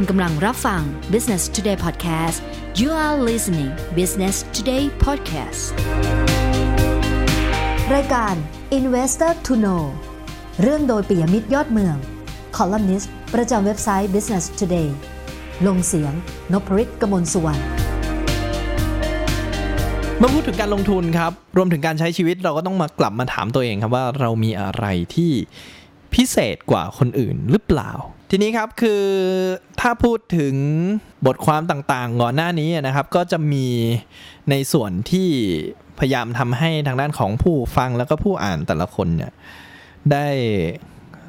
คุณกำลังรับฟัง Business Today Podcast you are listening Business Today Podcast รายการ Investor to Know เรื่องโดยปิยมิตรยอดเมือง คอลัมนิสต์ประจำเว็บไซต์ Business Today ลงเสียงนพริตกมลสุวรรณเมื่อพูดถึงการลงทุนครับ รวมถึงการใช้ชีวิตเราก็ต้องมากลับมาถามตัวเองครับว่าเรามีอะไรที่ พิเศษกว่าคนอื่นหรือเปล่า ทีนี้ครับคือถ้าพูดถึงบทความต่างๆก่อนหน้านี้นะครับก็จะมีในส่วนที่พยายามทำให้ทางด้านของผู้ฟังแล้วก็ผู้อ่านแต่ละคนเนี่ยได้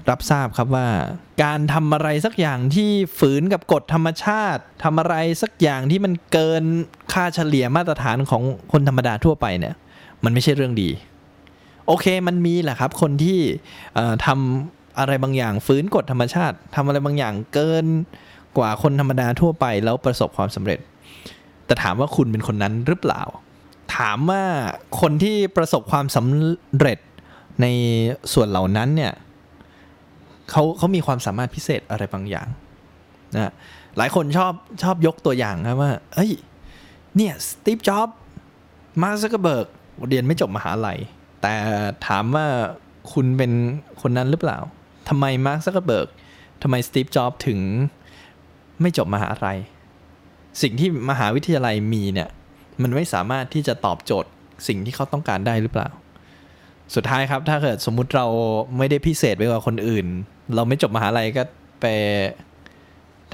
รับทราบครับว่าการทำอะไรสักอย่างที่ฝืนกับกฎธรรมชาติทำอะไรสักอย่างที่มันเกินค่าเฉลี่ยมาตรฐานของคนธรรมดาทั่วไปเนี่ยมันไม่ใช่เรื่องดี โอเคมันมีแหละครับ คนที่เอ่อทำอะไรบางอย่างฝืนกฎธรรมชาติทำอะไรบางอย่างเกินกว่าคนธรรมดาทั่วไปแล้วประสบความสำเร็จ แต่ถามว่าคุณเป็นคนนั้นหรือเปล่า ถามว่าคนที่ประสบความสำเร็จในส่วนเหล่านั้นเนี่ยเขาเขามีความสามารถพิเศษอะไรบางอย่างนะหลายคนชอบชอบยกตัวอย่างครับว่า เอ้ย เนี่ย สตีฟ จ็อบมาร์ค ซักเบิร์ก เรียนไม่จบมหาลัย แต่ถามว่าคุณเป็นคนนั้นหรือเปล่าทำไมมาร์คซักเบิร์กทำไมสตีฟจ็อบถึงไม่จบมหาลัย สิ่งที่มหาวิทยาลัยมีเนี่ย มันไม่สามารถที่จะตอบโจทย์สิ่งที่เขาต้องการได้หรือเปล่า สุดท้ายครับ ถ้าเกิดสมมุติเราไม่ได้พิเศษไปกว่าคนอื่น เราไม่จบมหาลัยก็ไป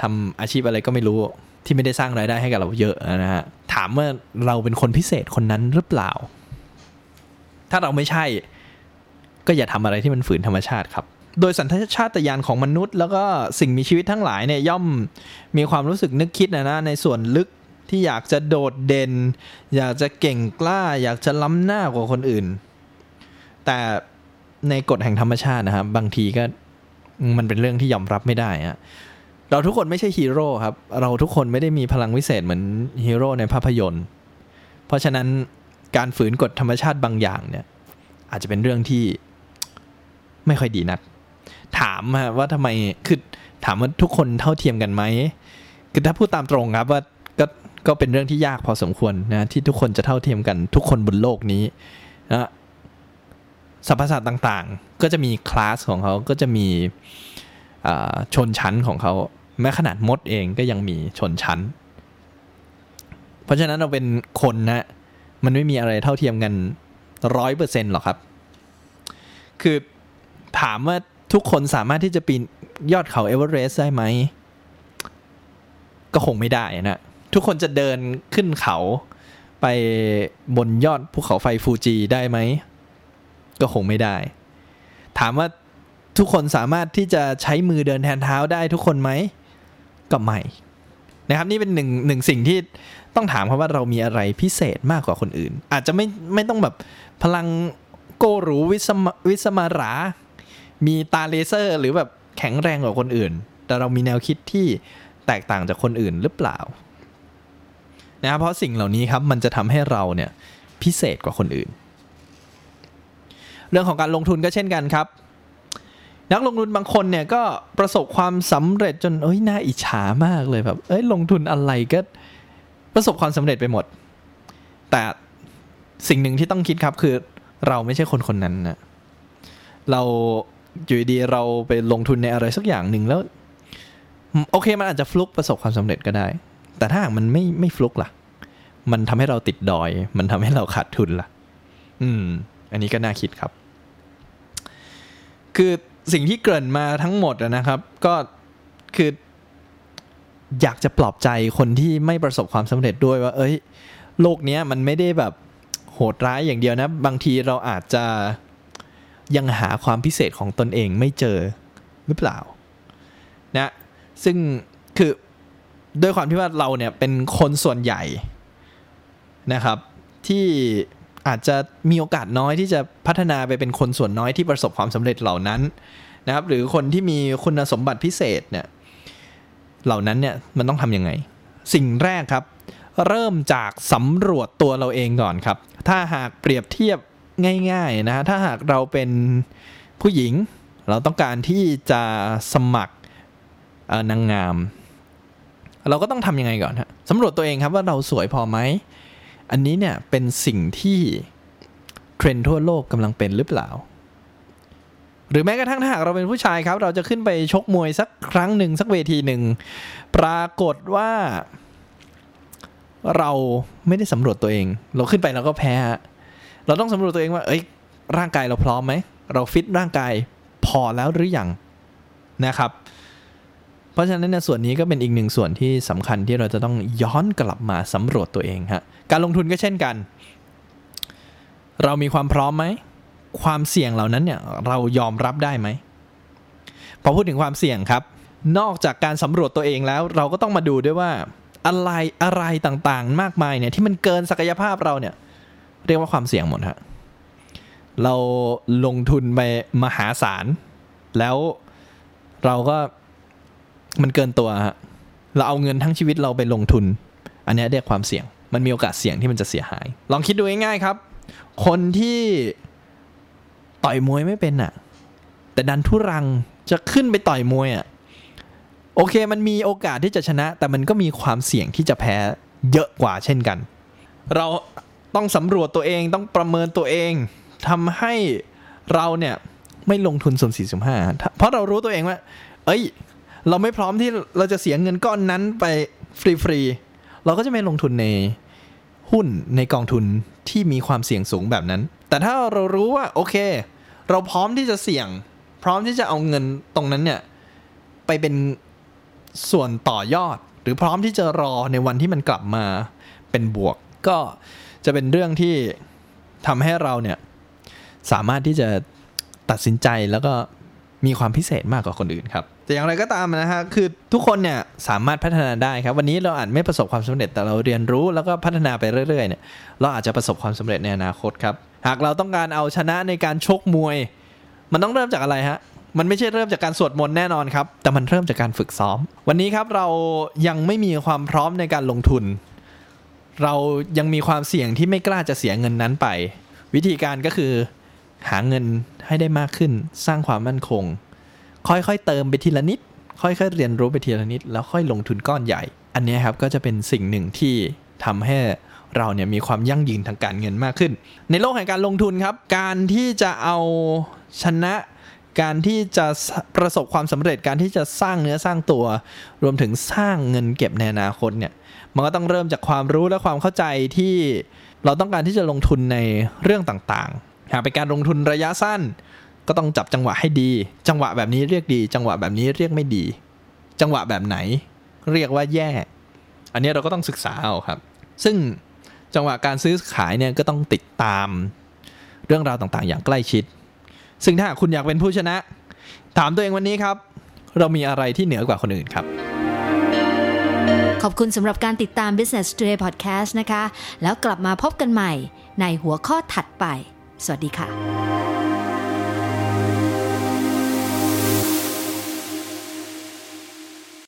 ทำอาชีพอะไรก็ไม่รู้ที่ไม่ได้สร้างรายได้ให้กับเราเยอะนะฮะถามว่าเราเป็นคนพิเศษคนนั้นหรือเปล่า ถ้าเราไม่ใช่ ก็อย่าทำอะไรที่มันฝืนธรรมชาติครับ โดยสัญชาตญาณของมนุษย์ แล้วก็สิ่งมีชีวิตทั้งหลายเนี่ยย่อมมีความรู้สึกนึกคิดนะนะในส่วนลึกที่อยากจะโดดเด่น อยากจะเก่งกล้า อยากจะล้ำหน้ากว่าคนอื่น แต่ในกฎแห่งธรรมชาตินะครับ บางทีก็มันเป็นเรื่องที่ยอมรับไม่ได้อะเราทุกคนไม่ใช่ฮีโร่ครับ เราทุกคนไม่ได้มีพลังวิเศษเหมือนฮีโร่ในภาพยนตร์ เพราะฉะนั้นการฝืนกฎธรรมชาติบางอย่างเนี่ย อาจจะเป็นเรื่องที่ไม่ค่อยดีนัก ถามฮะว่าทำไมคือถามว่าทุกคนเท่าเทียมกันไหมคือถ้าพูดตามตรงครับว่าก็ก็เป็นเรื่องที่ยากพอสมควรนะที่ทุกคนจะเท่าเทียมกัน ทุกคนบนโลกนี้นะสรรพสัตว์ต่างๆ ก็จะมีคลาสของเขาก็จะมีชนชั้นของเขาแม้ขนาดมดเองก็ยังมีชนชั้น เพราะฉะนั้นเราเป็นคนนะ มันไม่มีอะไรเท่าเทียมกัน ร้อยเปอร์เซ็นต์หรอครับ คือถามว่าทุกคนสามารถที่จะปีนยอดเขาเอเวอเรสต์ได้ไหม ก็คงไม่ได้นะ ทุกคนจะเดินขึ้นเขาไปบนยอดภูเขาไฟฟูจิได้ไหม ก็คงไม่ได้ ถามว่าทุกคนสามารถที่จะใช้มือเดินแทนเท้าได้ทุกคนไหม ก็ไม่ นะครับนี่เป็นหนึ่งหนึ่งสิ่งที่ต้องถามครับว่าเรามีอะไรพิเศษมากกว่าคนอื่น อาจจะไม่ไม่ต้องแบบพลังโกรูวิสมวิสมารา มีตาเลเซอร์ หรือแบบแข็งแรงกว่าคนอื่น แต่เรามีแนวคิดที่แตกต่างจากคนอื่นหรือเปล่านะครับเพราะสิ่งเหล่านี้ครับมันจะทำให้เราเนี่ยพิเศษกว่าคนอื่น เรื่องของการลงทุนก็เช่นกันครับ นักลงทุนบางคนเนี่ยก็ประสบความสำเร็จจนเอ้ยน่าอิจฉามากเลยแบบเอ้ยลงทุนอะไรก็ประสบความสำเร็จไปหมด แต่สิ่งหนึ่งที่ต้องคิดครับคือเราไม่ใช่คนคนนั้นนะเราอยู่ดีเราไปลงทุนในอะไรสักอย่างหนึ่งแล้ว โอเคมันอาจจะฟลุกประสบความสำเร็จก็ได้ แต่ถ้าหากมันไม่ไม่ฟลุกล่ะ มันทำให้เราติดดอย มันทำให้เราขาดทุนล่ะ อืม อันนี้ก็น่าคิดครับ คือ สิ่งที่เกริ่นมาทั้งหมดนะครับ ก็คืออยากจะปลอบใจคนที่ไม่ประสบความสำเร็จด้วยว่า เอ้ย โลกเนี้ยมันไม่ได้แบบโหดร้ายอย่างเดียวนะ บางทีเราอาจจะยังหาความพิเศษของตนเองไม่เจอหรือเปล่านะซึ่งคือด้วยความที่ว่าเราเนี่ยเป็นคนส่วนใหญ่นะครับ ที่ อาจจะมีโอกาสน้อยที่จะพัฒนาไปเป็นคนส่วนน้อยที่ประสบความสำเร็จเหล่านั้นนะครับ หรือคนที่มีคุณสมบัติพิเศษเนี่ยเหล่านั้นเนี่ยมันต้องทำยังไง สิ่งแรกครับ เริ่มจากสำรวจตัวเราเองก่อนครับ ถ้าหากเปรียบเทียบง่ายๆนะฮะถ้าหากเราเป็นผู้หญิง เราต้องการที่จะสมัครนางงาม เราก็ต้องทำยังไงก่อนฮะสำรวจตัวเองครับว่าเราสวยพอไหม อันนี้เนี่ยเป็นสิ่งที่เทรนทั่วโลกกำลังเป็นหรือเปล่า หรือแม้กระทั่งถ้าหากเราเป็นผู้ชายครับ เราจะขึ้นไปชกมวยสักครั้งหนึ่งสักเวทีหนึ่ง ปรากฏว่า เราไม่ได้สำรวจตัวเอง เราขึ้นไปเราก็แพ้ เราต้องสำรวจตัวเองว่า เอ้ย ร่างกายเราพร้อมไหม เราฟิตร่างกายพอแล้วหรืออยังนะครับ เพราะฉะนั้นเนี่ยส่วนนี้ก็เป็นอีกหนึ่งส่วนที่สำคัญที่เราจะต้องย้อนกลับมาสำรวจตัวเองฮะการลงทุนก็เช่นกัน เรามีความพร้อมไหมความเสี่ยงเหล่านั้นเนี่ยเรายอมรับได้ไหมพอพูดถึงความเสี่ยงครับ นอกจากการสำรวจตัวเองแล้ว เราก็ต้องมาดูด้วยว่าอะไรอะไรต่างๆ มากมายเนี่ยที่มันเกินศักยภาพเราเนี่ย เรียกว่าความเสี่ยงหมดฮะเราลงทุนไปมหาศาลแล้วเราก็ มันเกินตัวฮะเราเอาเงินทั้งชีวิตเราไปลงทุน อันนี้เรียกความเสี่ยง มันมีโอกาสเสี่ยงที่มันจะเสียหาย ลองคิดดูง่ายๆครับ คนที่ต่อยมวยไม่เป็นอะแต่ดันทุรังจะขึ้นไปต่อยมวยอะโอเคมันมีโอกาสที่จะชนะ แต่มันก็มีความเสี่ยงที่จะแพ้เยอะกว่าเช่นกัน เราต้องสำรวจตัวเองต้องประเมินตัวเองทำให้เราเนี่ยไม่ลงทุนส่วนสี่สิบห้าเพราะเรารู้ตัวเองว่า เอ้ย เราไม่พร้อมที่เราจะเสียเงินก้อนนั้นไปฟรีๆ เราก็จะไม่ลงทุนในหุ้นในกองทุนที่มีความเสี่ยงสูงแบบนั้น แต่ถ้าเรารู้ว่าโอเค เราพร้อมที่จะเสี่ยง พร้อมที่จะเอาเงินตรงนั้นเนี่ยไปเป็นส่วนต่อยอด หรือพร้อมที่จะรอในวันที่มันกลับมาเป็นบวก ก็จะเป็นเรื่องที่ทำให้เราเนี่ยสามารถที่จะตัดสินใจแล้วก็ มีความพิเศษมากกว่าคนอื่นครับแต่อย่างไรก็ตามนะฮะคือทุกคนเนี่ยสามารถพัฒนาได้ครับ วันนี้เราอาจไม่ประสบความสำเร็จแต่เราเรียนรู้แล้วก็พัฒนาไปเรื่อยๆเนี่ยเราอาจจะประสบความสำเร็จในอนาคตครับหากเราต้องการเอาชนะในการชกมวย มันต้องเริ่มจากอะไรฮะมันไม่ใช่เริ่มจากการสวดมนต์แน่นอนครับ แต่มันเริ่มจากการฝึกซ้อม วันนี้ครับเรายังไม่มีความพร้อมในการลงทุน เรายังมีความเสี่ยงที่ไม่กล้าจะเสียเงินนั้นไป วิธีการก็คือ หาเงินให้ได้มากขึ้น สร้างความมั่นคง ค่อยๆเติมไปทีละนิด ค่อยๆเรียนรู้ไปทีละนิด แล้วค่อยลงทุนก้อนใหญ่ อันนี้ครับก็จะเป็นสิ่งหนึ่งที่ทำให้เราเนี่ยมีความยั่งยืนทางการเงินมากขึ้น ในโลกแห่งการลงทุนครับ การที่จะเอาชนะการที่จะประสบความสำเร็จการที่จะสร้างเนื้อสร้างตัว รวมถึงสร้างเงินเก็บในอนาคตเนี่ยมันก็ต้องเริ่มจากความรู้และความเข้าใจที่เราต้องการที่จะลงทุนในเรื่องต่าง หากเป็นการลงทุนระยะสั้น ก็ต้องจับจังหวะให้ดี จังหวะแบบนี้เรียกดี จังหวะแบบนี้เรียกไม่ดี จังหวะแบบไหน เรียกว่าแย่ อันนี้เราก็ต้องศึกษาเอาครับ ซึ่งจังหวะการซื้อขายเนี่ยก็ต้องติดตามเรื่องราวต่างๆ อย่างใกล้ชิด ซึ่งถ้าคุณอยากเป็นผู้ชนะ ถามตัวเองวันนี้ครับ เรามีอะไรที่เหนือกว่าคนอื่นครับ ขอบคุณสำหรับการติดตาม Business Today Podcast นะคะ แล้วกลับมาพบกันใหม่ในหัวข้อถัดไป สวัสดีค่ะ